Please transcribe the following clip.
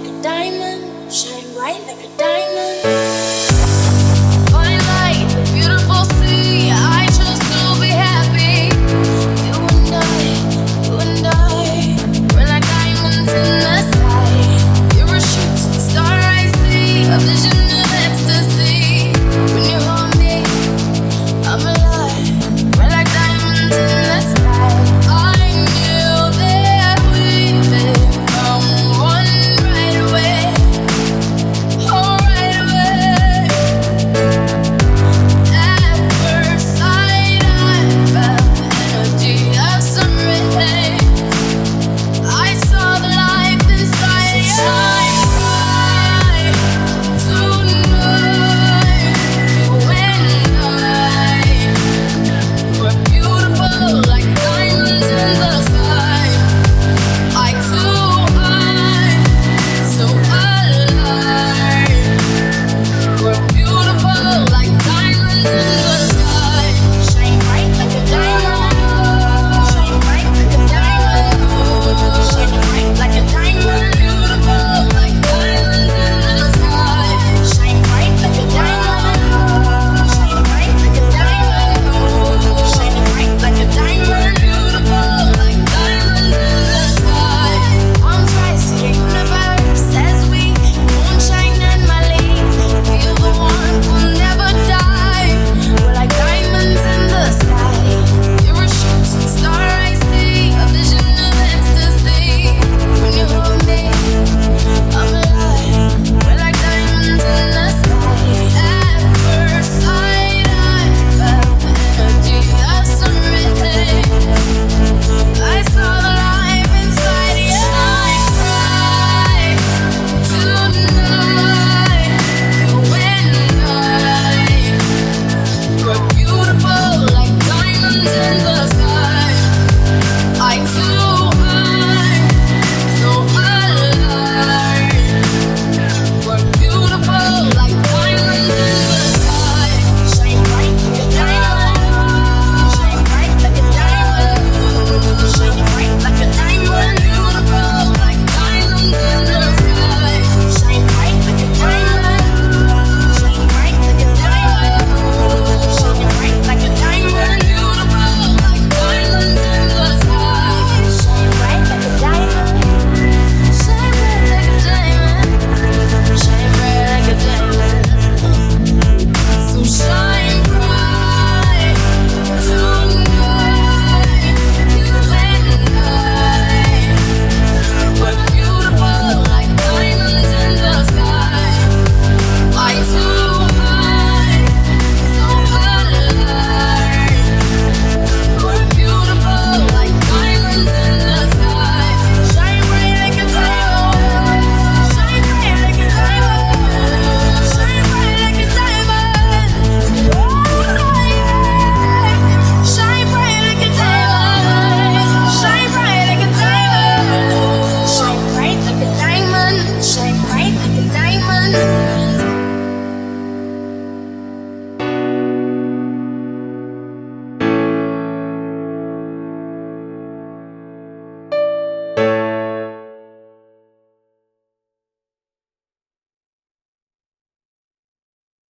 like a diamond.